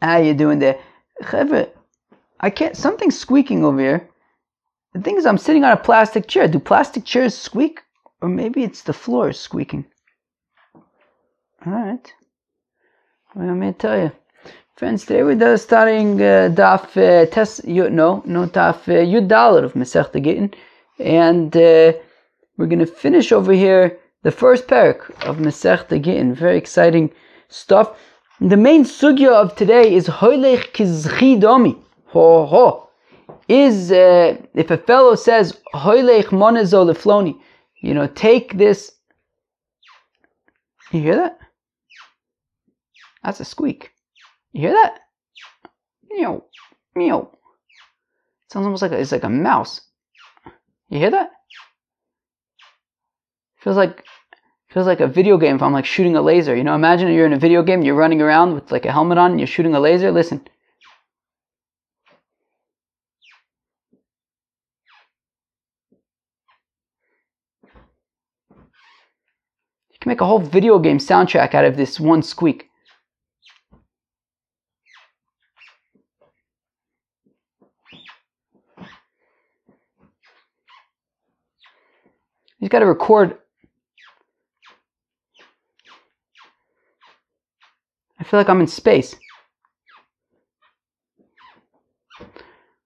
How you doing there? I can't, something's squeaking over here. The thing is, I'm sitting on a plastic chair. Do plastic chairs squeak? Or maybe it's the floor squeaking. Alright. Well, I'm tell you. Friends, today we're starting uh, Daf uh, Tes, no, no, Daf uh, Yud of Masechta Gittin. And uh, we're going to finish over here the first parak of Masechta Gittin. Very exciting stuff. The main sugya of today is Hoylech Kizchidomi. Ho ho. Is, uh, if a fellow says, Hoylech Monezo Lefloni, you know, take this. You hear that? That's a squeak. You hear that? Meow, meow. Sounds almost like a, it's like a mouse. You hear that? Feels like feels like a video game if I'm like shooting a laser. You know, imagine you're in a video game, you're running around with like a helmet on, and you're shooting a laser. Listen. You can make a whole video game soundtrack out of this one squeak. He's got to record. Feel like I'm in space.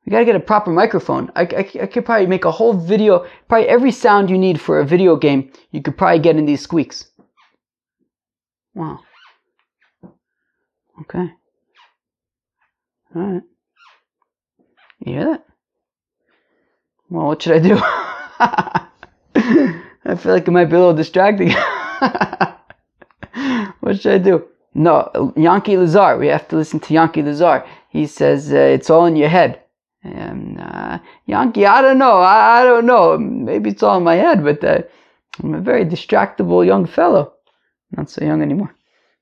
We got to get a proper microphone. I, I, I, could probably make a whole video. Probably every sound you need for a video game, you could probably get in these squeaks. Wow. Okay. All right. You hear that? Well, what should I do? I feel like it might be a little distracting. what should I do? No, Yankee Lazar. We have to listen to Yankee Lazar. He says uh, it's all in your head. And uh, Yankee, I don't know. I, I, don't know. Maybe it's all in my head, but uh, I'm a very distractible young fellow. Not so young anymore.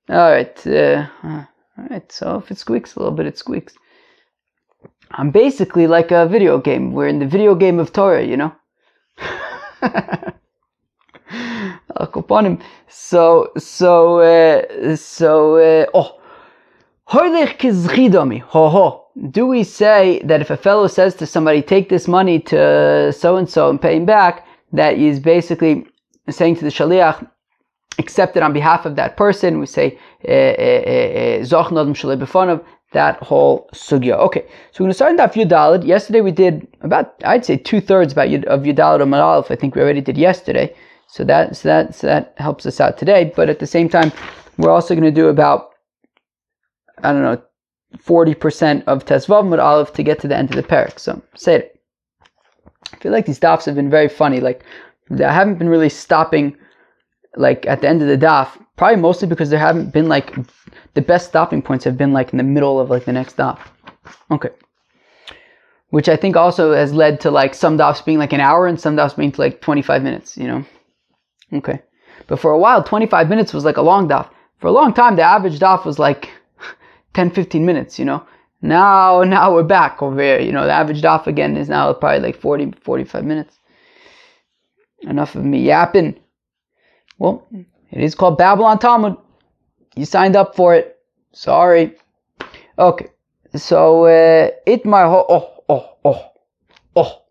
All right. Uh, all right. So if it squeaks a little bit, it squeaks. I'm basically like a video game. We're in the video game of Torah, you know? so so uh, so uh, oh ho ho do we say that if a fellow says to somebody take this money to so and so and pay him back that he's basically saying to the shaliach accept it on behalf of that person we say eh, eh, that whole sugya. Okay, so we're going to start in Daf Yudalid. Yesterday we did about, I'd say two thirds about of Yudalid or Aleph. I think we already did yesterday. So that, so that, so that helps us out today. But at the same time, we're also going to do about, I don't know, 40% of Tesvav Mud Aleph to get to the end of the parak. So say it. I feel like these dafs have been very funny. Like, I haven't been really stopping, like, at the end of the daf. Probably mostly because there haven't been, like, the best stopping points have been like in the middle of like the next stop. Okay. Which I think also has led to like some dafs being like an hour and some dafs being like 25 minutes, you know? Okay. But for a while, 25 minutes was like a long daf. For a long time, the average daf was like 10, 15 minutes, you know? Now, now we're back over here. You know, the average daf again is now probably like 40, 45 minutes. Enough of me yapping. Well, it is called Babble on Talmud. You signed up for it. Sorry. Okay. So uh, Itmar ho oh oh oh oh.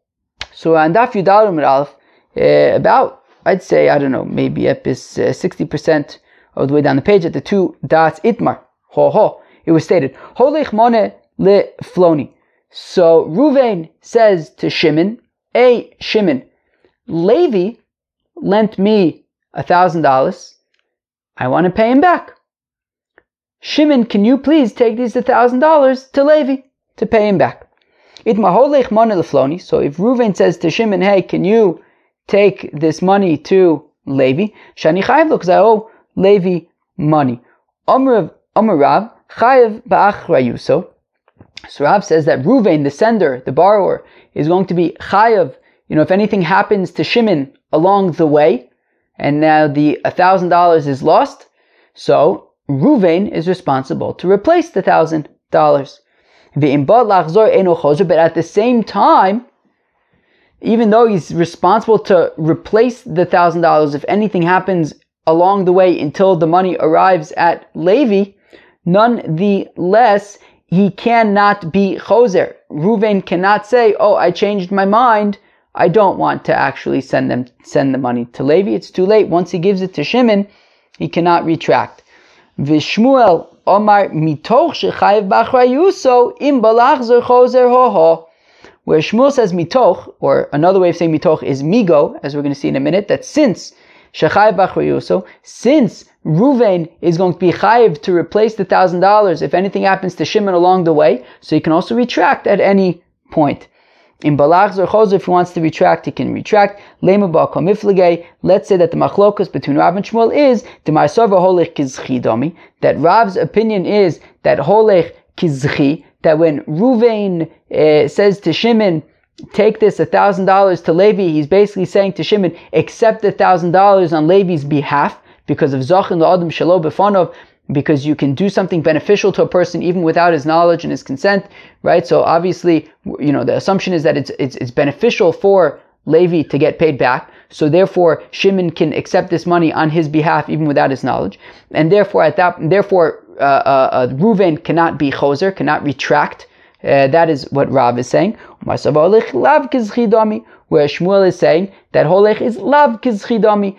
So on Daf Yudalim Aleph, uh, about I'd say I don't know maybe up is uh, sixty percent of the way down the page at the two dots Itmar ho ho. It was stated Holich Mone le Floni. So Ruvain says to Shimon, "Hey Shimon, Levi lent me a thousand dollars. I want to pay him back." Shimon, can you please take these a thousand dollars to Levi to pay him back? It maholech lefloni. So if Reuven says to Shimon, hey, can you take this money to Levi? Shani chayiv because I owe Levi money. Amrav Amarav chayiv ba'achrayuso. So Rav says that Reuven, the sender, the borrower, is going to be chayiv. You know, if anything happens to Shimon along the way, and now the thousand dollars is lost, so Ruvain is responsible to replace the thousand dollars. But at the same time, even though he's responsible to replace the thousand dollars if anything happens along the way until the money arrives at Levi, nonetheless, he cannot be choser. Ruvain cannot say, "Oh, I changed my mind. I don't want to actually send them send the money to Levi. It's too late. Once he gives it to Shimon, he cannot retract." Vishmuel Omar mitoch shechayev b'achrayuso im choser ho ho. Where Shmuel says mitoch, or another way of saying mitoch is migo, as we're going to see in a minute, that since shechayev b'achrayuso, since Ruvain is going to be chayiv to replace the thousand dollars if anything happens to Shimon along the way, so he can also retract at any point. In Balach Zor if he wants to retract, he can retract. Lema Ba'kom Let's say that the machlokas between Rav and Shmuel is Holech Kizchi Domi. That Rav's opinion is that Holech Kizchi, that when Ruvain uh, says to Shimon, take this a thousand dollars to Levi, he's basically saying to Shimon, accept the thousand dollars on Levi's behalf because of Zachin the Adam Shalom Befanov, because you can do something beneficial to a person even without his knowledge and his consent, right? So obviously, you know, the assumption is that it's, it's, it's beneficial for Levi to get paid back. So therefore, Shimon can accept this money on his behalf even without his knowledge. And therefore, at that, therefore, uh, uh, uh, Reuven cannot be choser, cannot retract. Uh, that is what Rav is saying. Where Shmuel is saying that Holech is lav kizchidami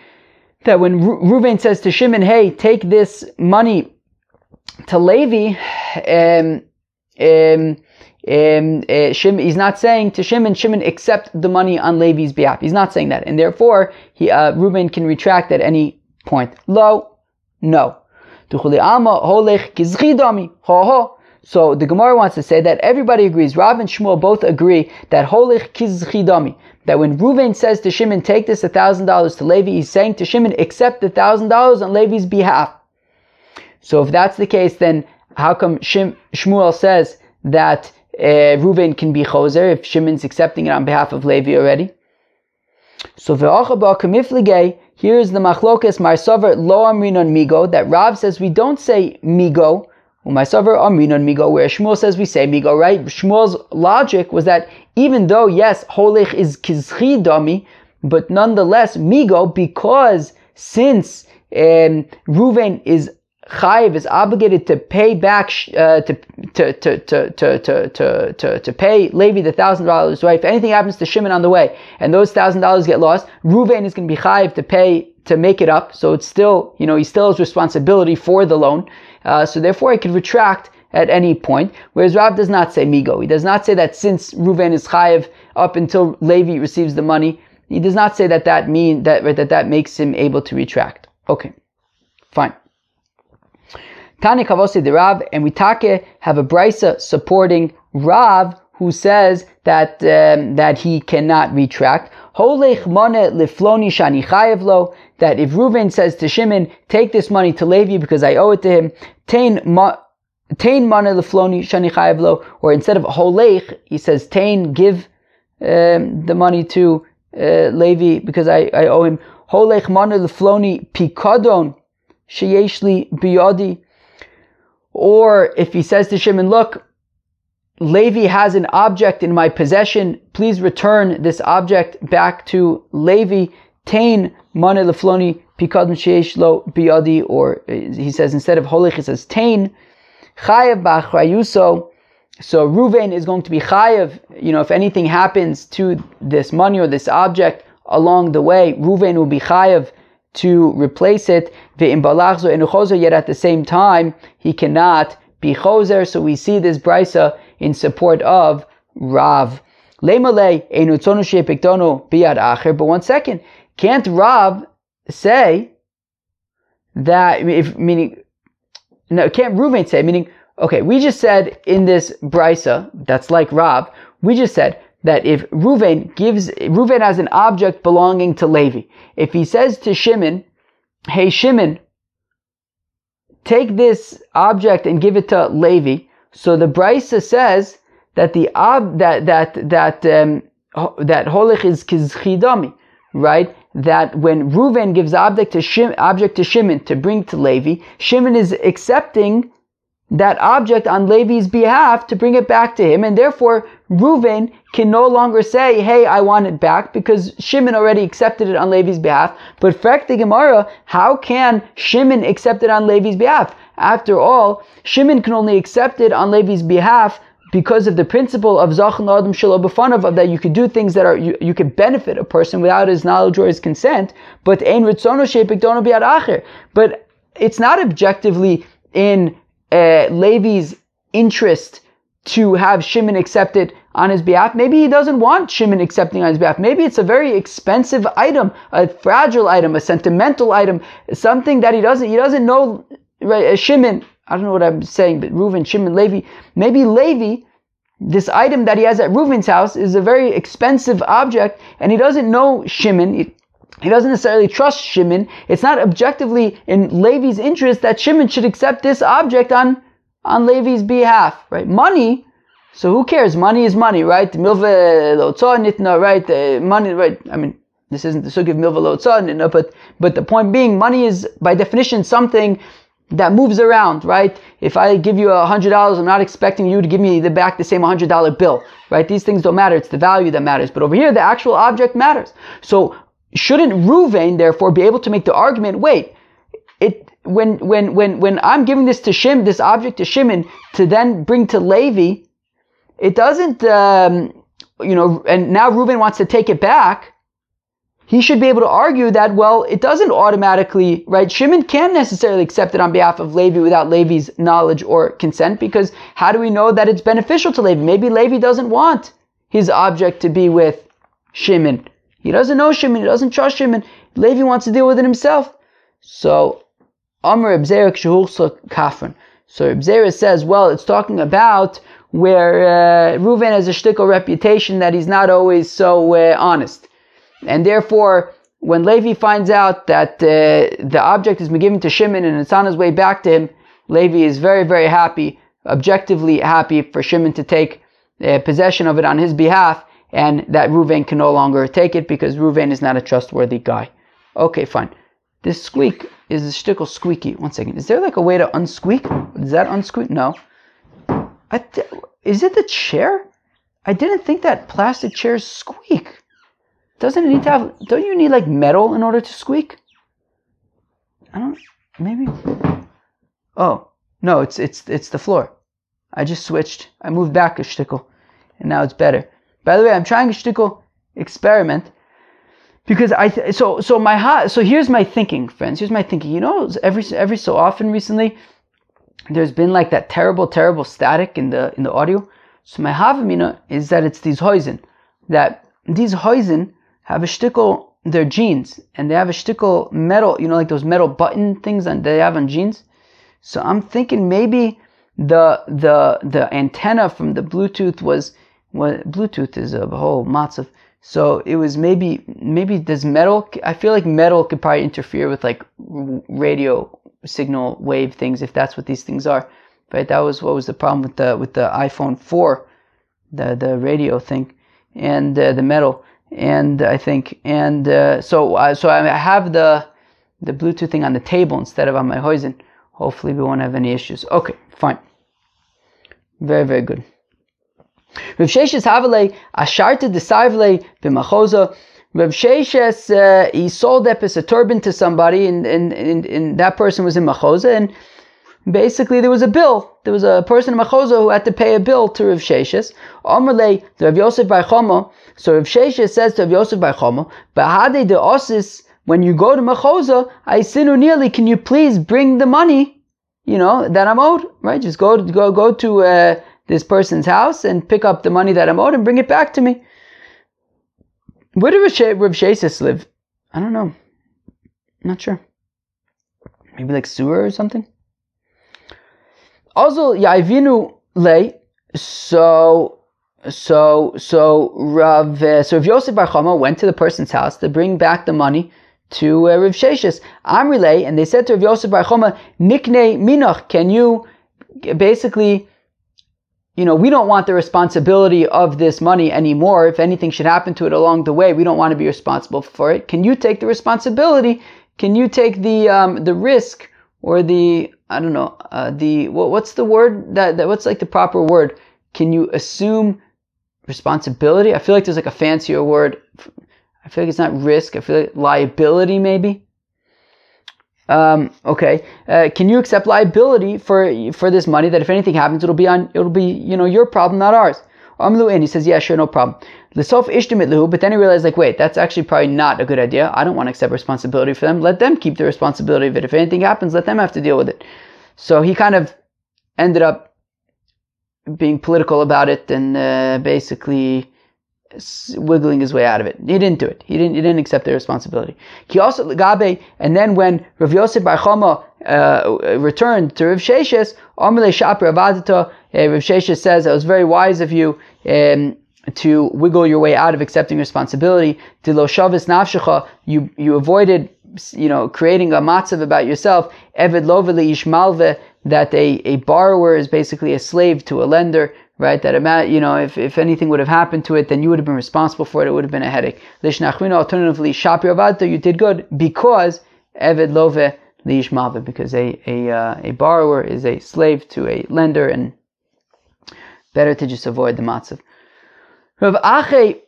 that when Reuven says to Shimon, "Hey, take this money to Levi," um, um, um, uh, Shim, he's not saying to Shimon, Shimon accept the money on Levi's behalf. He's not saying that, and therefore he uh, Reuben can retract at any point. Lo, no. So the Gemara wants to say that everybody agrees. Rav and Shmuel both agree that holich kizchidami that when Ruvain says to Shimon, take this thousand dollars to Levi, he's saying to Shimon, accept the thousand dollars on Levi's behalf. So if that's the case, then how come Shmuel says that uh, Ruvain can be choser if Shimon's accepting it on behalf of Levi already? So here's the machlokas marsaver lo amrinon migo that Rav says we don't say migo Umaysavar Aminon Migo, where Shmuel says we say Migo, right? Shmuel's logic was that even though, yes, Holich is Kizchi Dami, but nonetheless, Migo, because since um, Ruven is Chayiv is obligated to pay back uh, to, to, to, to, to, to, to, to, pay Levi the thousand dollars, right? If anything happens to Shimon on the way and those thousand dollars get lost, Ruvain is going to be Chayiv to pay to make it up. So it's still, you know, he still has responsibility for the loan. Uh, so therefore, he could retract at any point. Whereas Rav does not say migo. He does not say that since Ruven is chayiv up until Levi receives the money, he does not say that that mean that that that makes him able to retract. Okay, fine. Tani kavosi the Rav and we take have a brisa supporting Rav who says that um, that he cannot retract. Holech mone lifloni shani chayevlo. That if Reuven says to Shimon, "Take this money to Levi because I owe it to him," tain tain mone lifloni shani chayevlo, or instead of holech, he says tain give um, the money to uh, Levi because I, I owe him. Holech mone lifloni pikadon sheyeshli biyadi. Or if he says to Shimon, "Look." Levi has an object in my possession. Please return this object back to Levi. Tain mane lefloni pikadon sheish lo biyadi, or he says instead of holich, he says tain chayav b'achrayuso. So Ruvain is going to be chayav. You know, if anything happens to this money or this object along the way, Ruvain will be chayav to replace it. Yet at the same time, he cannot be choser. So we see this brisa in support of Rav. But one second, can't Rav say that, if, meaning, no, can't Reuven say, meaning, okay, we just said in this brisa, that's like Rav, we just said that if Reuven gives, Reuven has an object belonging to Levi. If he says to Shimon, hey Shimon, take this object and give it to Levi, so the Brisa says that the ob, that that that um, that holich is kizchidami, right? That when Reuven gives object to Shim, object to Shimon to bring to Levi, Shimon is accepting that object on Levi's behalf to bring it back to him, and therefore Reuven can no longer say, "Hey, I want it back," because Shimon already accepted it on Levi's behalf. But fact the Gemara, how can Shimon accept it on Levi's behalf? After all, Shimon can only accept it on Levi's behalf because of the principle of Zachan Adam Shalom that you could do things that are you, you could benefit a person without his knowledge or his consent, but Ein Ritzono Shepik Acher. But it's not objectively in uh, Levi's interest to have Shimon accept it on his behalf. Maybe he doesn't want Shimon accepting on his behalf. Maybe it's a very expensive item, a fragile item, a sentimental item, something that he doesn't he doesn't know. Right, Shimon. I don't know what I'm saying, but Reuven, Shimon, Levi. Maybe Levi, this item that he has at Reuven's house is a very expensive object, and he doesn't know Shimon. He doesn't necessarily trust Shimon. It's not objectively in Levi's interest that Shimon should accept this object on on Levi's behalf, right? Money, so who cares? Money is money, right? Milva nitna, right? Money, right? I mean, this isn't the sugya of milva nitna, but but the point being, money is by definition something that moves around, right? If I give you a hundred dollars, I'm not expecting you to give me the back the same hundred dollar bill, right? These things don't matter. It's the value that matters. But over here, the actual object matters. So shouldn't Ruvain therefore be able to make the argument? Wait, it when when when when I'm giving this to Shim, this object to Shimon, to then bring to Levi, it doesn't, um, you know, and now Reuben wants to take it back. He should be able to argue that, well, it doesn't automatically, right? Shimon can't necessarily accept it on behalf of Levi without Levi's knowledge or consent, because how do we know that it's beneficial to Levi? Maybe Levi doesn't want his object to be with Shimon. He doesn't know Shimon, he doesn't trust Shimon. Levi wants to deal with it himself. So Amr Ibzera Kafran. So Ibzera says, well, it's talking about where uh, Reuven has a shtickle reputation that he's not always so uh, honest. And therefore, when Levi finds out that uh, the object has been given to Shimon and it's on his way back to him, Levi is very, very happy, objectively happy for Shimon to take uh, possession of it on his behalf, and that Reuven can no longer take it because Reuven is not a trustworthy guy. Okay, fine. This squeak is the shtickle squeaky. One second. Is there like a way to unsqueak? Does that unsqueak? No. Th- is it the chair? I didn't think that plastic chairs squeak. Doesn't it need to have? Don't you need like metal in order to squeak? I don't. Maybe. Oh no, it's it's it's the floor. I just switched. I moved back a shtickle, and now it's better. By the way, I'm trying a shtickle experiment because I th- so so my ha- so here's my thinking, friends. Here's my thinking. You know, every every so often recently, there's been like that terrible terrible static in the in the audio. So my havamina is that it's these hoisin that these hoisin have a shtickle their jeans and they have a shtickle metal, you know, like those metal button things that they have on jeans. So I'm thinking maybe the the the antenna from the Bluetooth was what Bluetooth is a whole matzav so it was maybe maybe does metal. I feel like metal could probably interfere with like radio signal wave things if that's what these things are. Right? That was what was the problem with the with the iPhone 4, the the radio thing, and uh, the metal. And I think and uh, so uh, so I have the the Bluetooth thing on the table instead of on my hoisin. Hopefully we won't have any issues. Okay, fine. Very very good. Rav Sheshes Havale Asharta Desarvle B'machoza. Rav Sheshes uh, he sold Epis a turban to somebody, and, and, and, and that person was in Machoza, and basically there was a bill. There was a person in Machoza who had to pay a bill to Rav Sheshes. Omerle Rav Yosef Bar. So Rav Sheshes says to Rav Yosef Bar Chomo, Bahade de Osis. When you go to Machoza, I sinu nearly. Can you please bring the money? You know that I'm owed, right? Just go go go to. Uh, this person's house and pick up the money that I'm owed and bring it back to me. Where did Rav Sheshes live? I don't know. I'm not sure. Maybe like sewer or something. Also, Yaivinu lay. So, so, so Rav, uh, so Rav Yosef Bar Chama went to the person's house to bring back the money to uh, Rav Sheshes. Amrile, and they said to Rav Yosef Bar Chama, Nikne Minach, can you basically you know, we don't want the responsibility of this money anymore. If anything should happen to it along the way, we don't want to be responsible for it. Can you take the responsibility? Can you take the um, the risk or the I don't know uh, the what, what's the word that, that what's like the proper word? Can you assume responsibility? I feel like there's like a fancier word. I feel like it's not risk. I feel like liability maybe. Um, okay, uh, can you accept liability for for this money? That if anything happens, it'll be on it'll be you know your problem, not ours. Amlu in he says, yeah, sure, no problem. L'sof ishtamitlu, but then he realized like, wait, that's actually probably not a good idea. I don't want to accept responsibility for them. Let them keep the responsibility of it. If anything happens, let them have to deal with it. So he kind of ended up being political about it and uh, basically wiggling his way out of it. He didn't do it. He didn't. He didn't accept the responsibility. He also legabe, and then when Rav Yosef Bar Chama uh, returned to Rav Sheshes, Amrle Shaper Avadata, uh, Rav Sheshes says, "It was very wise of you." Um, to wiggle your way out of accepting responsibility, lo shavis nafshecha, you you avoided you know creating a matzav about yourself. Eved loveli ishmalve that a, a borrower is basically a slave to a lender right? That amount, you know, if, if anything would have happened to it, then you would have been responsible for it. It would have been a headache. Lishnachmina, alternatively, shapir avadta, you did good because eved love liishmave, because a a uh, a borrower is a slave to a lender, and better to just avoid the matzav. Rav Ache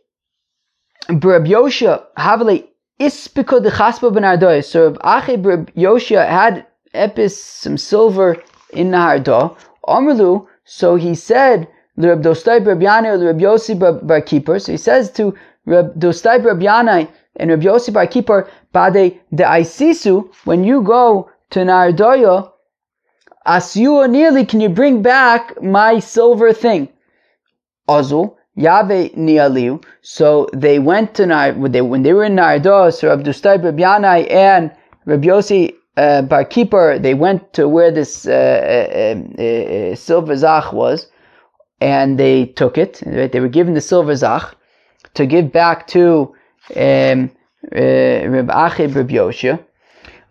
Brab Yosha Havale Ispiko de Chaspa ben So Rav Ache Brab Yosha had epis some silver in Nahardo. Amrlu. So he said Reb Dostai Reb Yanai or the Reb Yossi Bar Kippur. So he says to Reb Dostai Reb and Reb Yossi Bar Kippur, Bade de Aisisu, when you go to Nardoya, Asyu nearly, can you bring back my silver thing? Azul, Yave Nialiu. So they went to Nar, when they, when they were in Nardo, so Reb Dostai Reb and Reb Yossi uh, Bar they went to where this uh, uh, uh, uh silver zach was, and they took it. Right? They were given the silver zach to give back to um, uh, Reb Achib Reb Yoshia.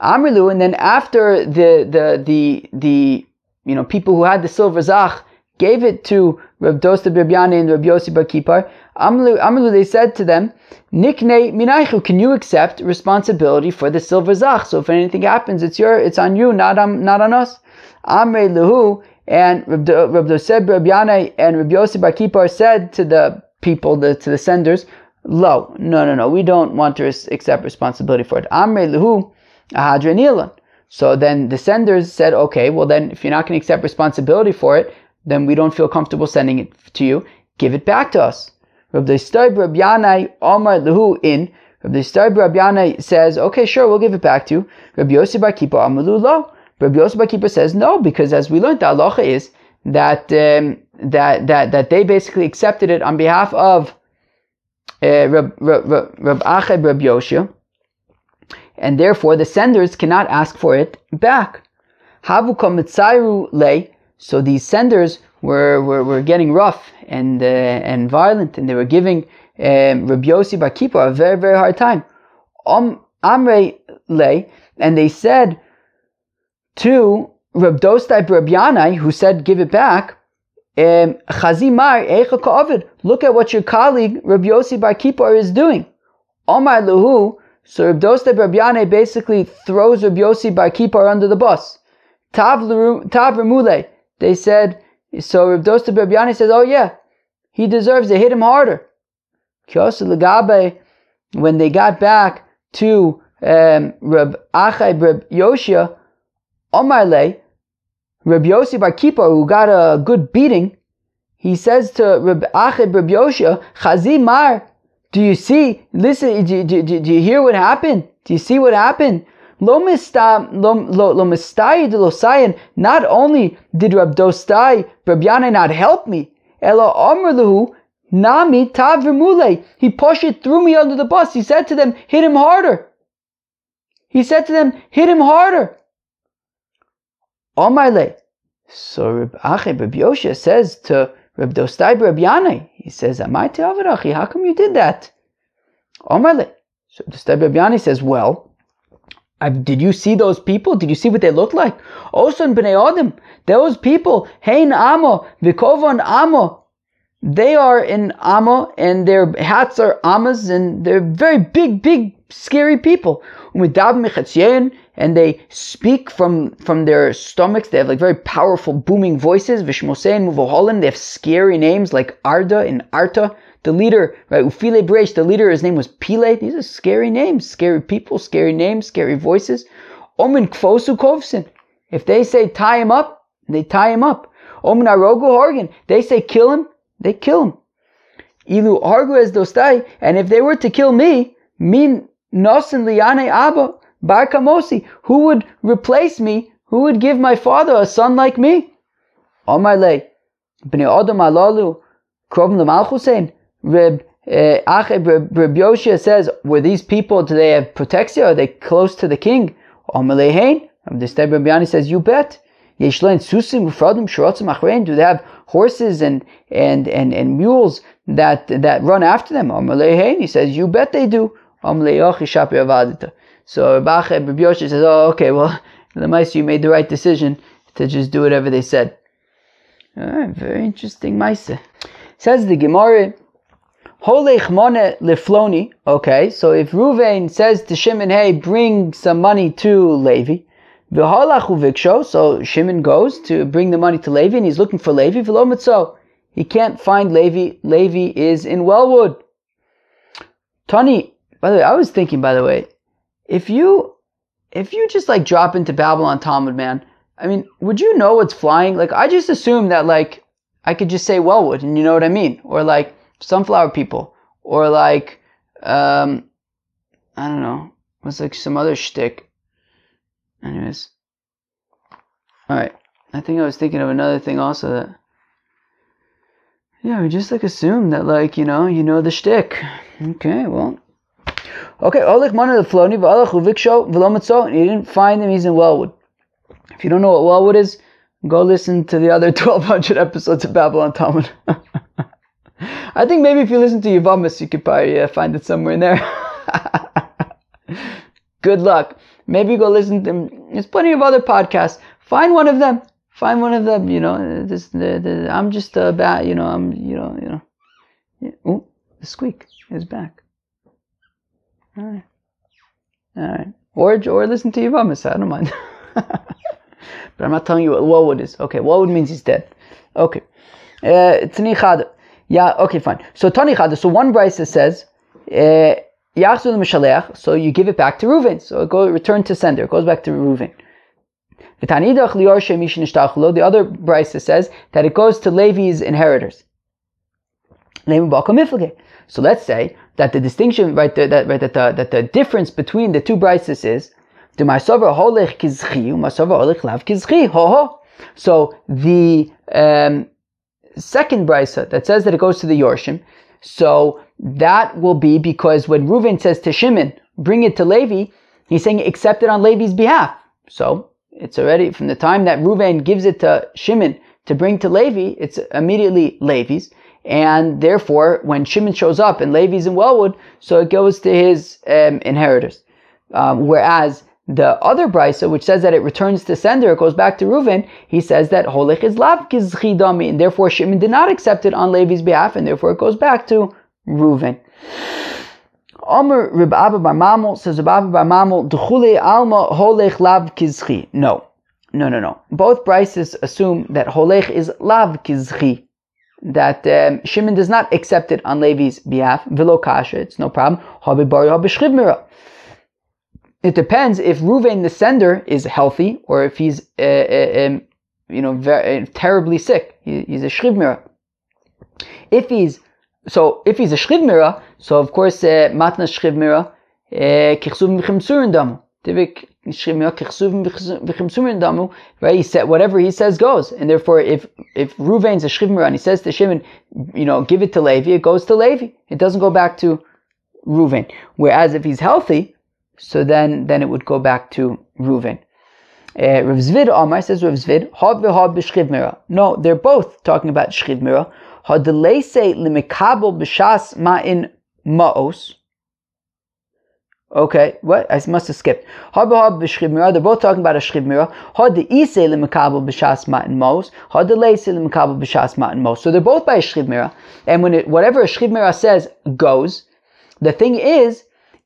Amrilu, and then after the the the the you know people who had the silver zach gave it to Reb Dosta Reb and Reb Yossi Bar Kippur, Amrilu, they said to them, Nikne minaychu, can you accept responsibility for the silver zach? So if anything happens, it's your, it's on you, not on, not on us. Amre Lehu, and Reb Doseb Reb Yanai and Reb Yossi Bar Kippur said to the people, the, to the senders, Lo, no, no, no, we don't want to accept responsibility for it. Amre Lehu, Ahadrenilan. So then the senders said, okay, well then if you're not going to accept responsibility for it, then we don't feel comfortable sending it to you. Give it back to us. Rabbi Stoib Rabbi Yanai Omar Lehu in. Rabbi Stoib Rabbi Yanai says, okay, sure, we'll give it back to you. Rabbi Yossi Bar Kippur Amalu Lo. Rabbi Yosef Akipa says no, because as we learned, the halacha is that um, that that that they basically accepted it on behalf of uh, Rab, Rab, Rab, Acheb Rab Yoshia, and therefore the senders cannot ask for it back. Havu lay. So these senders were, were, were getting rough and uh, and violent, and they were giving um, Rabbi Yossi Bar Kippur a very very hard time. Um, Amre lay, and they said to Reb Dostai Reb Yanai, who said, give it back, um, Chazimar, look at what your colleague Reb Yossi Bar Kippur is doing. Omar Luhu, so Reb Dostai Reb Yanai basically throws Reb Yossi Bar Kippur under the bus. Tav Tav Remule, they said, so Reb Dostai Reb Yanai says, oh yeah, he deserves to hit him harder. When they got back to um, Reb Achai Reb Yoshia, Omarle, Rabbi Yossi Bar Kippur, who got a good beating, he says to Rabbi Achid Rabbi Yoshia, Chazimar, do you see, listen, do, do, do, do, you hear what happened? Do you see what happened? Lo lo Not only did Rab Dostai, Rabbi not help me, Elo Omerluhu, Nami tav He pushed it threw me under the bus. He said to them, hit him harder. He said to them, hit him harder. Omarle. So Reb Achi Reb Yosha says to Reb Dostai Reb Yanai, he says, Amai Te'avarachi, how come you did that? Omarle. So Dostai Reb Yanai says, well, I've, did you see those people? Did you see what they look like? Osan b'nei Adam. Those people, Hein Amo, Vikovon Amo. They are in Amo, and their hats are Amas, and they're very big, big, scary people and they speak from from their stomachs. They have like very powerful booming voices. Vishmosein Muvoholin. They have scary names like Arda and Arta. The leader, right, Ufile Bresh, the leader, his name was Pile. These are scary names, scary people, scary names, scary voices. Omen kfosu kovsin. If they say tie him up, they tie him up. Omen arogu horgan. They say kill him, they kill him. Ilu Argu es dostai. And if they were to kill me, min nosin liane abba bar kamosi, who would replace me? Who would give my father a son like me? Omar le, bnei odom alalu, krovim lemalchusein, Reb uh, Reb Yoshia says, were these people, do they have protection? Are they close to the king? Omalehain. The Steb Rabbi says, you bet. Yeshlein susim ufradim shrotzim achrein. Do they have horses and, and, and, and mules that, that run after them? Omalehain. He says, you bet they do. So Rabbi Yoshia says, oh, okay, well, the mice, you made the right decision to just do whatever they said. All right, very interesting, mice. Says the Gemara, Holech mone lefloni. Okay, so if Ruvain says to Shimon, "Hey, bring some money to Levi," v'halachu viksho. So Shimon goes to bring the money to Levi, and he's looking for Levi. V'lo He can't find Levi. Levi is in Wellwood. Tony, by the way, I was thinking, by the way, if you if you just like drop into Babble on Talmud, man, I mean, would you know what's flying? Like, I just assume that like I could just say Wellwood, and you know what I mean, or like sunflower people, or like, um, I don't know, what's like some other shtick. Anyways, all right. I think I was thinking of another thing also that. Yeah, we just like assume that like you know you know the shtick. Okay, well. Okay, Olich Mana the Floni, V'alach Uviksho, V'lomatzo, and you didn't find him, he's in Wellwood. If you don't know what Wellwood is, go listen to the other 1200 episodes of Babble on Talmud. I think maybe if you listen to Yavamas, you could probably uh, find it somewhere in there. Good luck. Maybe go listen to. them. There's plenty of other podcasts. Find one of them. Find one of them. You know, this, the, the, I'm just a bat. You know, I'm. You know. You know. Yeah. Ooh, the squeak is back. All right. All right. Or or listen to your Yavamas. I don't mind. but I'm not telling you what Wellwood is. Okay, Wellwood means he's dead. Okay. Uh, yeah, okay, fine. So Tani Chada, so one brisa says, eh, so you give it back to Reuven. So it goes return to sender. It goes back to Reuven. The other brisa says that it goes to Levi's inheritors. So let's say that the distinction, right, that, right, that, the, that the difference between the two brises is the Marsava Holech Kizchi, Holech Lav Kizchi, ho ho. So the um, second brisa that says that it goes to the Yorshim. So that will be because when Reuven says to Shimon, bring it to Levi, he's saying accept it on Levi's behalf. So it's already from the time that Reuven gives it to Shimon to bring to Levi, it's immediately Levi's. And therefore, when Shimon shows up and Levi's in Wellwood, so it goes to his um, inheritors. Um, whereas the other brisa, which says that it returns to sender, it goes back to Reuven, he says that Holich is lav dami, and therefore Shimon did not accept it on Levi's behalf, and therefore it goes back to Reuven. Omer Reb Abba Bar Mamul says Reb Abba Bar D'chule Alma Holech Lav Kizchi. No, no, no, no. Both brises assume that Holech is Lav Kizchi. That um, Shimon does not accept it on Levi's behalf. Velo Kasha, it's no problem. It depends if Ruvain the sender is healthy or if he's uh, uh, um, you know very, uh, terribly sick. He, he's a shrivmira. If he's so if he's a shrivmira, so of course uh, matna shrivmira uh, kichsuvim v'chimsurin damu. Tivik Right? He said whatever he says goes, and therefore if if Ruvain's a shrivmira and he says to Shimon, you know, give it to Levi, it goes to Levi. It doesn't go back to Ruvain. Whereas if he's healthy, so then, then it would go back to Reuven. Uh, Rav Zvid Omar says Rav Zvid, b'shchiv mira. No, they're both talking about shchiv mira. Hod say limikabel b'shas ma'in ma'os. Okay, what? I must have skipped. B'shchiv mira. They're both talking about a shchiv mira. Hod de'isei limikabel b'shas ma'in ma'os. Hod de'leisei limikabel b'shas ma'in ma'os. So they're both by a shchivmira. And when it, whatever a shchivmira says goes, the thing is,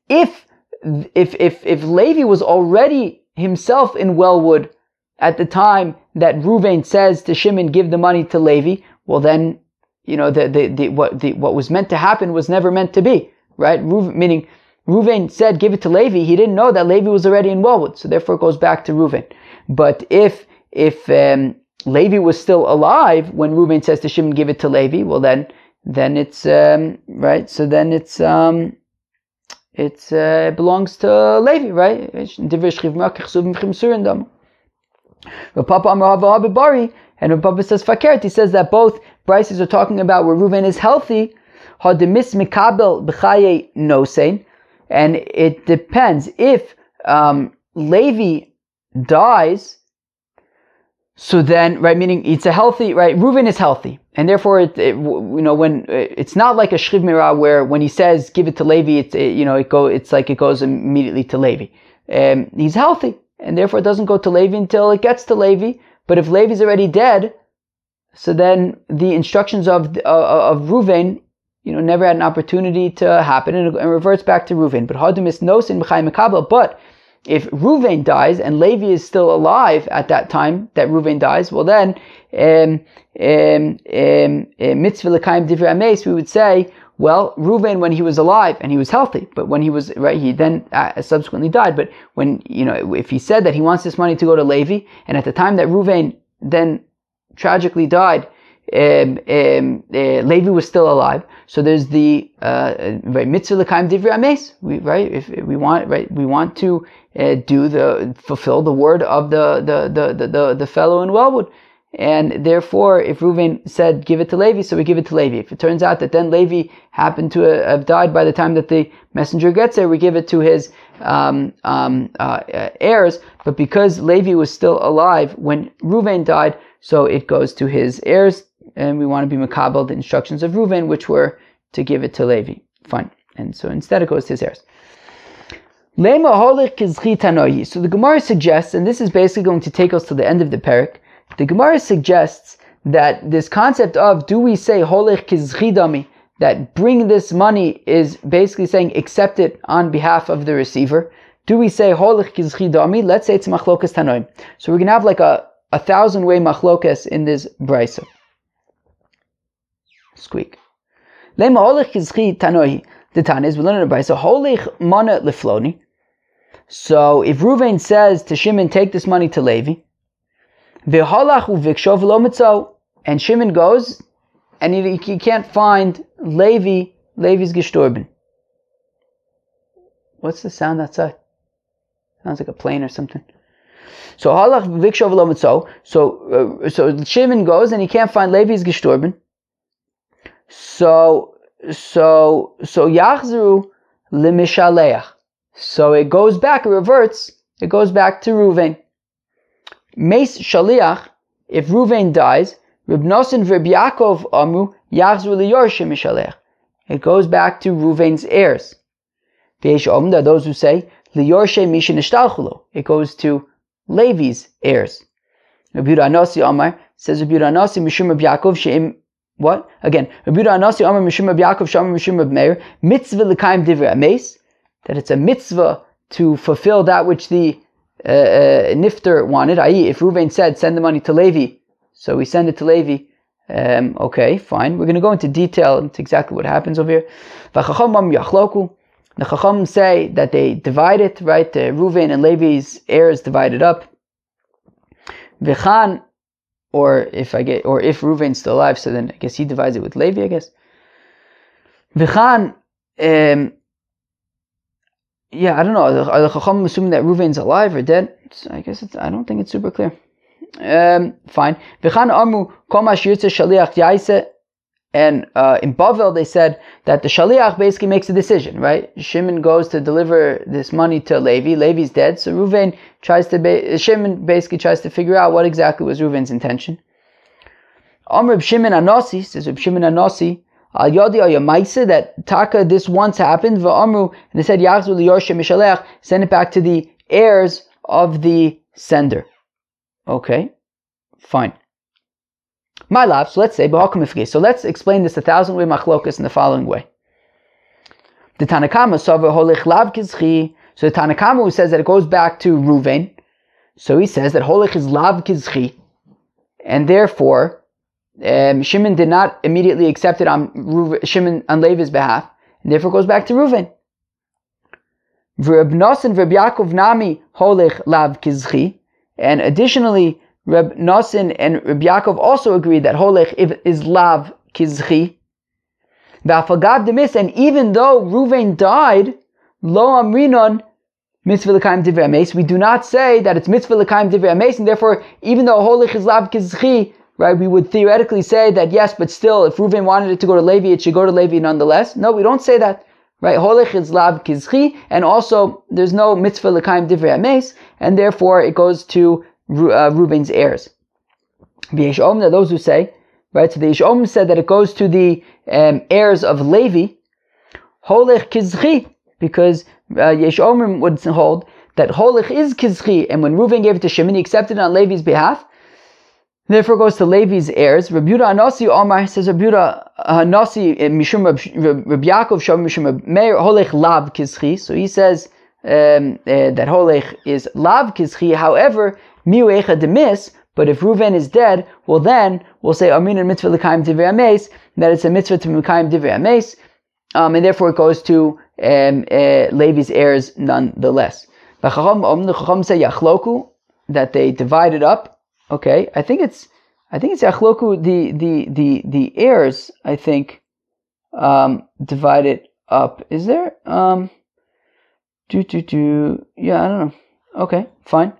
if if if if Levi was already himself in Wellwood at the time that Ruvain says to Shimon, "Give the money to Levi," well then, you know, the, the, the what the what was meant to happen was never meant to be, right? Ruv, meaning Ruvain said, give it to Levi, he didn't know that Levi was already in Wellwood, so therefore it goes back to Ruvain. But if if um, Levi was still alive when Ruvain says to Shimon, give it to Levi, well then then it's um, right. So then it's um, it's uh, it belongs to Levi, right? And Papa says fakert, he says that both brises are talking about where Reuven is healthy, hademis mikabel b'chaye nosein, and it depends if um, Levi dies. So then, right, meaning it's a healthy, right? Reuven is healthy, and therefore, it, it, you know, when it's not like a shriv mirah where when he says give it to Levi, it's it, you know, it go, it's like it goes immediately to Levi. Um, he's healthy, and therefore it doesn't go to Levi until it gets to Levi. But if Levi's already dead, so then the instructions of uh, of Reuven, you know, never had an opportunity to happen, and it reverts back to Reuven. But Hadumis nosin b'chai mekabel. But if Ruvain dies and Levi is still alive at that time that Ruvain dies, well then, um, um, um, uh, mitzvah l'kaim divrei we would say, well, Ruvain when he was alive and he was healthy, but when he was right, he then uh, subsequently died. But when you know, if he said that he wants this money to go to Levi, and at the time that Ruvain then tragically died, um, um, uh, Levi was still alive. So there's the uh, right mitzvah l'kaim. We right if we want right we want to uh, do the fulfill the word of the the the the, the, the fellow in Wellwood. And therefore, if Reuven said, give it to Levi, so we give it to Levi. If it turns out that then Levi happened to have died by the time that the messenger gets there, we give it to his um, um, uh, heirs. But because Levi was still alive when Reuven died, so it goes to his heirs and we want to be makabel the instructions of Reuven, which were to give it to Levi. Fine. And so instead it goes to his heirs. So the Gemara suggests, and this is basically going to take us to the end of the parak, the Gemara suggests that this concept of do we say holich kizchidami, that bring this money is basically saying accept it on behalf of the receiver. Do we say holich kizchidami? Let's say it's machlokas tanoim. So we're gonna have like a, a thousand way machlokas in this brisa squeak. Tanoi. The Tan is we learn it by so holich mana lefloni. So if Ruvain says to Shimon, take this money to Levi, v'halach uvikshov lo and Shimon goes and he, he can't find Levi, Levi's gestorben. What's the sound outside? Sounds like a plane or something. So halach vikshov lo So uh, so Shimon goes and he can't find Levi's gestorben. So, so, so Yachzru limishaleach. So it goes back, it reverts, it goes back to Ruvain. Mace Shaliach, if Ruvain dies, Reb Nosin Reb Yaakov Amru Yachzru liyorshim mishaleach. It goes back to Ruvain's heirs. V'yesh Omda, those who say, liyorshe mishin It goes to Levi's heirs. Rabbi Anasi Amar says Rabbi Anasi Mishum Reb Yaakov she'im what? Again, Rabbi Anasi Amar Mishum Rabbi Yaakov Shamar Mishum Rabbi Meir, mitzvah l'kaim divrei ames, that it's a mitzvah to fulfill that which the uh, uh, nifter wanted, i.e., if Ruvain said, send the money to Levi, so we send it to Levi, um, okay, fine. We're going to go into detail into exactly what happens over here. The Chacham say that they divide it, right? The Ruvain and Levi's heirs divided up. Or if I get, or if Ruvain's still alive, so then I guess he divides it with Levi, I guess. V'chan, um, yeah, I don't know. Are the Chacham assuming that Ruvain's alive or dead? I guess it's, I don't think it's super clear. Um, fine. V'chan amu komash yirtze shaliach yaise and uh, in Bavel, they said that the shaliach basically makes a decision, right? Shimon goes to deliver this money to Levi. Levi's dead, so Reuven tries to. Ba- Shimon basically tries to figure out what exactly was Reuven's intention. Amr Shimon Anasi says Reb Shimon Anasi Al Yodi Ayamaisa that Taka this once happened. Va'amru and they said Yachzu liyorshe mishalech send it back to the heirs of the sender. Okay, fine. My love, so let's say, so let's explain this a thousand way machlokas in the following way. The Tanakama Holich. So the Tanakama who says that it goes back to Ruvain. So he says that Holich is Lav Kizchi. And therefore, um, Shimon did not immediately accept it on Ruv- Shimon on Levi's behalf. And therefore goes back to Ruvain. Reb Nosson Reb Yaakov Nami Holech Lav Kizchi. And additionally, Reb Nosson and Reb Yaakov also agreed that Holech is Lav Kizchi. V'afagav demis, and even though Ruvain died, Lo Amrinon mitzvah l'kaim divrei ames. We do not say that it's mitzvah l'kaim divrei ames, and therefore, even though holich is lav kizchi, right, we would theoretically say that yes, but still, if Reuven wanted it to go to Levi, it should go to Levi nonetheless. No, we don't say that. Right, holich is lav kizchi, and also there's no mitzvah l'kaim divrei ames, and therefore it goes to uh, Reuven's heirs. V'yesh those who say, right, so the Yishom said that it goes to the um, heirs of Levi, holich kizchi, because uh, Yesh Omer would hold that Holich is Kizchi, and when Reuven gave it to Shimon, he accepted it on Levi's behalf. Therefore, goes to Levi's heirs. Rabbi Anasi Omar says Rabbi Anasi uh, Mishum Rabbi Yaakov Shom Mishum Meir Holich Lav Kizchi. So he says um, uh, that Holich is Lav Kizchi. However, Miu Echa Demis. But if Reuven is dead, well then we'll say Amin and Mitzvah L'Kaim Divrei Ames. That it's a mitzvah to L'Kaim Divrei Ames, um, and therefore it goes to um, uh, Levi's heirs nonetheless. The Chacham say Yachloku that they divided up. Okay, I think it's I think it's Yachloku the the the the heirs. I think um, divided up. Is there? Um, do do do. Yeah, I don't know. Okay, fine.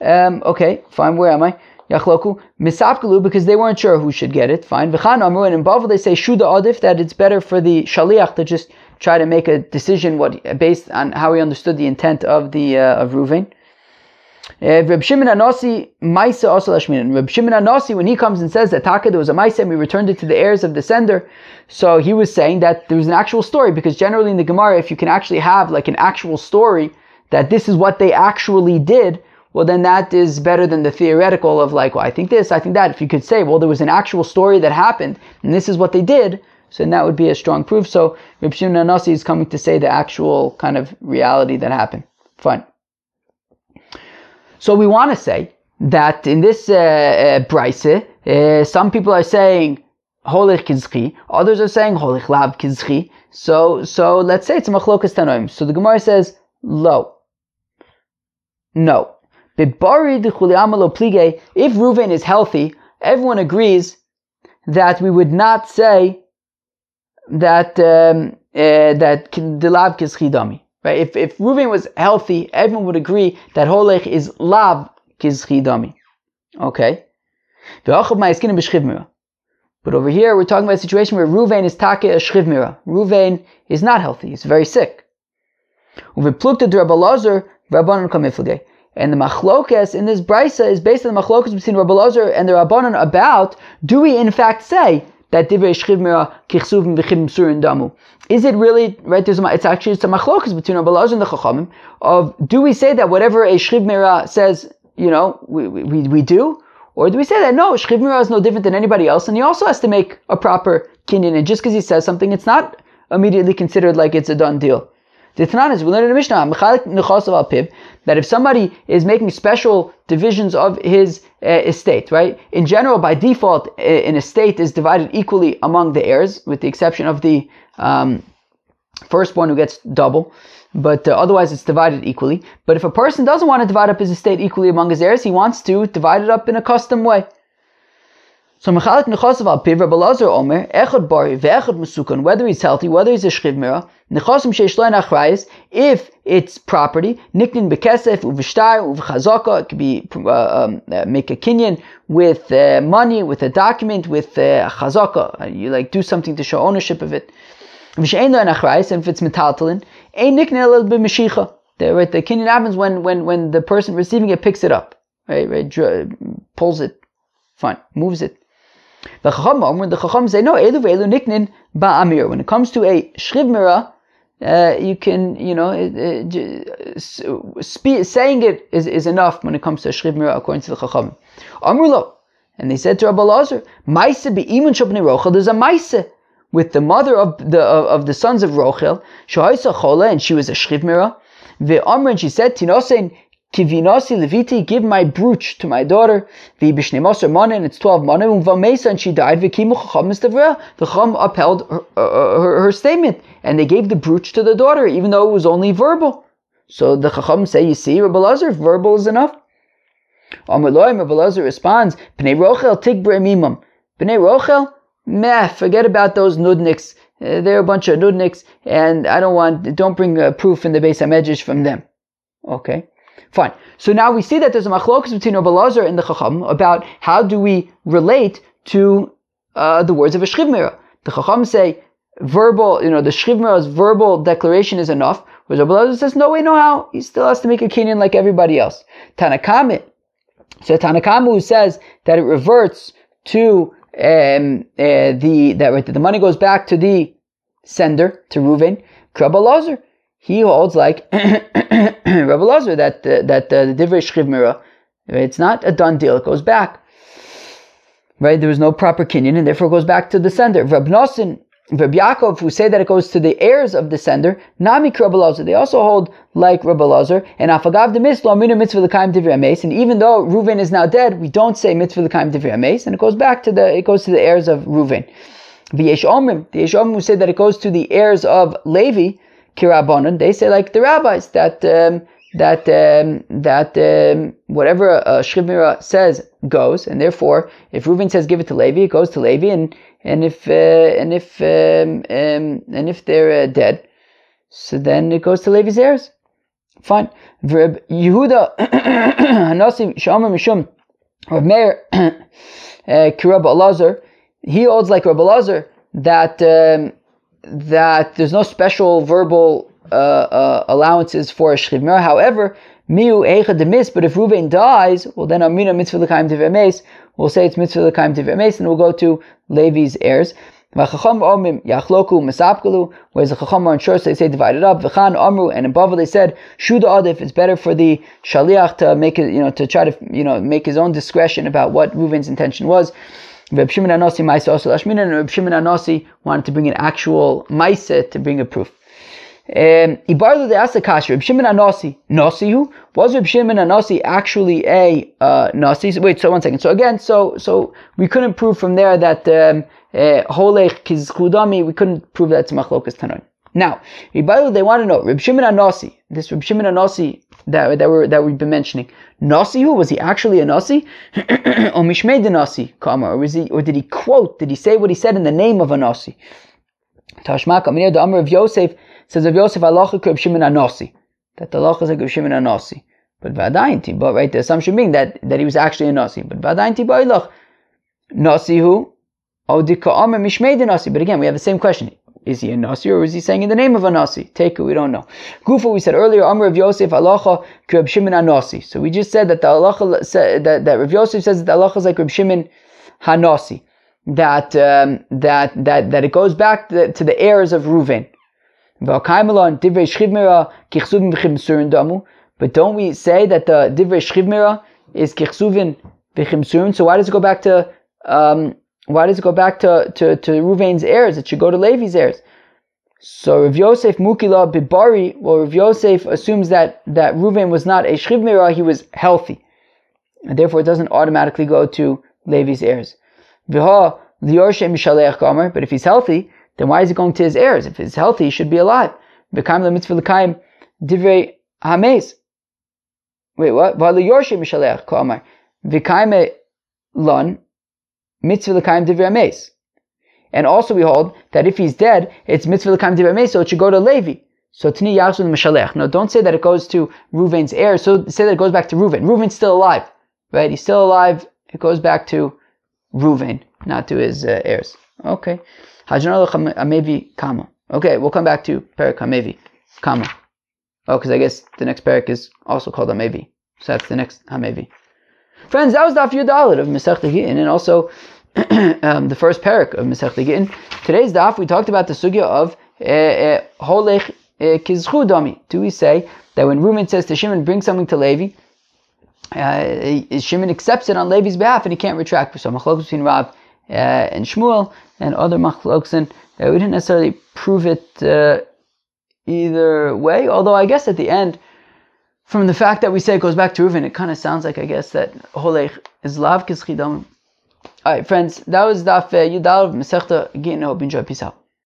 Um, okay, fine. Where am I? Yachloku misapkalu because they weren't sure who should get it. Fine. V'chan amru and in Bavel they say shuda adif that it's better for the shaliach to just try to make a decision what based on how he understood the intent of the uh, of Ruvain. Uh, Reb Shimon Anosi, Maisa also Lashmin. Reb Shimon Anosi, when he comes and says that Taka, there was a Maisa and we returned it to the heirs of the sender, so he was saying that there was an actual story, because generally in the Gemara, if you can actually have like an actual story that this is what they actually did, well then that is better than the theoretical of like, well, I think this, I think that. If you could say, well, there was an actual story that happened, and this is what they did, so then that would be a strong proof. So Reb Shimon Nasi is coming to say the actual kind of reality that happened. Fine. So we want to say that in this uh, uh, Bryce, uh, some people are saying Holich Kizchi, others are saying Holich Lav Kizchi. So, so let's say it's a Machlokas Tanoim. So the Gemara says, Lo. No. If Reuven is healthy, everyone agrees that we would not say that um, uh, that the kizchidami. Right? If if Reuven was healthy, everyone would agree that holech is lav kizchidami. Okay. But over here, we're talking about a situation where Ruvain is take a shchivmira. Ruvain is not healthy; he's very sick. And the machlokes in this brisa is based on the machlokes between Rabbi Lazar and the Rabbanon about do we in fact say that divrei shchivmira kichsuvim v'chim surin damu. Is it really right? There's a, it's actually it's a machlokas between Rabbi Lazar and the Chachamim of do we say that whatever a shchivmira says, you know, we, we, we do, or do we say that no, shchivmira is no different than anybody else, and he also has to make a proper kinyan, and just because he says something, it's not immediately considered like it's a done deal. Tanan is we learn in the Mishnah that if somebody is making special divisions of his uh, estate, right? In general, by default, an estate is divided equally among the heirs, with the exception of the um, first one who gets double. But uh, otherwise, it's divided equally. But if a person doesn't want to divide up his estate equally among his heirs, he wants to divide it up in a custom way. So Mechalik Nechosav al Piv Rabbi Lazar Omer Echad Bari Ve'echad Musukan whether he's healthy whether he's a Shchiv Mira Nechosim Sheishlein Achrayis if it's property Niknin Bekesef Uvishtar Uvchazaka it could be uh, um, uh, make a kinyan with uh, money with a document with uh, Chazaka you like do something to show ownership of it. Vishain Lein Achrayis and if it's metaltalin Ein Niknin a little bit Meshicha. The, right, the kinyan happens when, when, when the person receiving it picks it up right, right pulls it fine moves it the Chacham, when the Chacham say, no, Elu ve'elu niknin ba'amir. When it comes to a Shchivmira, uh, you can, you know, uh, spe- saying it is, is enough when it comes to a Shchivmira according to the Chacham. Amrulo. And they said to Rabbi Lazar, Maise be'imun shabnei Rochel, there's a Maise with the mother of the of, of the sons of Rochel, Shohaisa Chola, and she was a Shchivmira. The Amr, and she said, Tinosein Kivinasi Leviti, give my brooch to my daughter. V'bishnemoser mana, and it's 12 mana. V'vamesa, and she died. V'kimu chacham The chacham upheld her, uh, her, her, statement, and they gave the brooch to the daughter, even though it was only verbal. So the Chacham say, you see, Rabbi Lazar, verbal is enough. Amaloi, Rabbi Lazar responds, Bnei Rochel tik bremimam. Bnei Rochel, meh, forget about those nudniks. Uh, they're a bunch of nudniks, and I don't want, don't bring uh, proof in the beis Hamedrash from them. Okay, fine. So now we see that there's a machlokas between Rabbi Lazar and the Chacham about how do we relate to uh, the words of a Shriv The Chacham say verbal, you know, the Shriv verbal declaration is enough, whereas Rabbi says, no way, no how. He still has to make a kinyan like everybody else. Tanakame. So Tanakama who says that it reverts to um, uh, the that right, the money goes back to the sender to Reuven. Rabbi Lazar, he holds like Rabbi Lazar that uh, that uh, the divrei shchiv it's not a done deal. It goes back. Right, there was no proper kinyan, and therefore it goes back to the sender. Rabbi Nosson Rabbi Yaakov, who say that it goes to the heirs of the sender, Nami Rabbi They also hold like Rabbi Lazar, and Afagav de Mislo, Aminu Mitzvah L'kaim Divrei ames. And even though Reuven is now dead, we don't say Mitzvah L'kaim Divrei ames, and it goes back to the, it goes to the heirs of Reuven. The Yesh Omrim, the Yesh Omrim who say that it goes to the heirs of Levi, Kirabonon, they say like the rabbis, that, um, that um, that um, whatever Shriv says goes, and therefore, if Reuven says give it to Levi, it goes to Levi, and and if uh, and if um, um, and if they're uh, dead, so then it goes to Levi's heirs. Fine. Verb Yehuda Hanasi Shama Mishum Rav Meir uh, Kirab Elazar. He holds like Rabbi Elazar that um, that there's no special verbal uh, uh, allowances for a. However, miu eicha demis. But if Ruvain dies, well then amina mitzvah l'kaim tivemes. We'll say it's mitzvah l'kaim tivemes, and we'll go to Levi's heirs. Whereas the chacham are unsure, so they say divided up. V'chan amru, and above they said shuda adif. It's better for the shaliach to make it, you know, to try to, you know, make his own discretion about what Reuven's intention was. Shimon Anosi Maisa also Lashmina, and Shimon Anosi wanted to bring an actual Maisa to bring a proof. Um, Ibarlu de Asakash, Reb Shimon Anosi, Nosihu? Was Reb Shimon Anosi actually a uh, wait, so one second. So again, so so we couldn't prove from there that um, uh, Holech we couldn't prove that that's Machlokas Tanon. Now, Ibarlu, they want to know, Reb Shimon Anosi, this Reb Shimon Anosi that, that, we're, that we've been mentioning, Nasi Nasihu, was he actually a Nasi? or Mishmei de Nasi, comma, or, was he, or did he quote, did he say what he said in the name of a Nasi? Tashmak, Amir, the Amr of Yosef, says of Yosef Reb Shimon Anosi. That the halacha is like Shimon Anosi. But vadayin but right, the assumption being that, that he was actually a Nasi. But vadayin tiba. Nasi who? But again, we have the same question. Is he a Nasi or is he saying in the name of a Nasi? Take it, we don't know. Gufa, we said earlier, Amr of Yosef, halacha Reb Shimon Anosi. So we just said that the halacha, that, that Reb Yosef says that the halacha is like Reb Shimon Hanasi. That, um, that, that, that it goes back to the, to the heirs of Reuven. But don't we say that the divrei shchivmira is kichsuvin v'chimsurin? So why does it go back to um, why does it go back to, to, to Ruvain's heirs? It should go to Levi's heirs. So Rav Yosef Mukila Bibari, well Rav Yosef assumes that, that Ruvain was not a shchivmira, he was healthy. And therefore it doesn't automatically go to Levi's heirs. But if he's healthy, then why is it going to his heirs? If he's healthy, he should be alive. Divrei hames. Wait, what? V'alu yorshim mishalech k'amar. V'kaime lon mitzvah l'kaim divrei hames. And also we hold that if he's dead, it's mitzvah l'kaim divrei hames, so it should go to Levi. So tini yachzun mishalech. No, don't say that it goes to Reuven's heirs. So say that it goes back to Reuven. Reuven's still alive, right? He's still alive. It goes back to Reuven, not to his uh, heirs. Okay. Hamevi Kama. Okay, we'll come back to Perik Hamevi Kama. Oh, because I guess the next Perik is also called Hamevi. So that's the next Hamevi. Friends, that was Daf Yud Dalet of Masech Gittin, and also um, the first parak of Masech Gittin. Today's daf we talked about the sugya of eh, eh, Holech uh, Kizchu. Do we say that when Reuben says to Shimon, bring something to Levi, uh, Shimon accepts it on Levi's behalf and he can't retract. So machlok between Rav uh, and Shmuel and other machloksin. Uh, we didn't necessarily prove it either way, although I guess at the end, from the fact that we say it goes back to Reuven, it kind of sounds like I guess that Holech is lav kischidam. All right, friends, that was daf Yudal Masechta you enjoy. Peace out.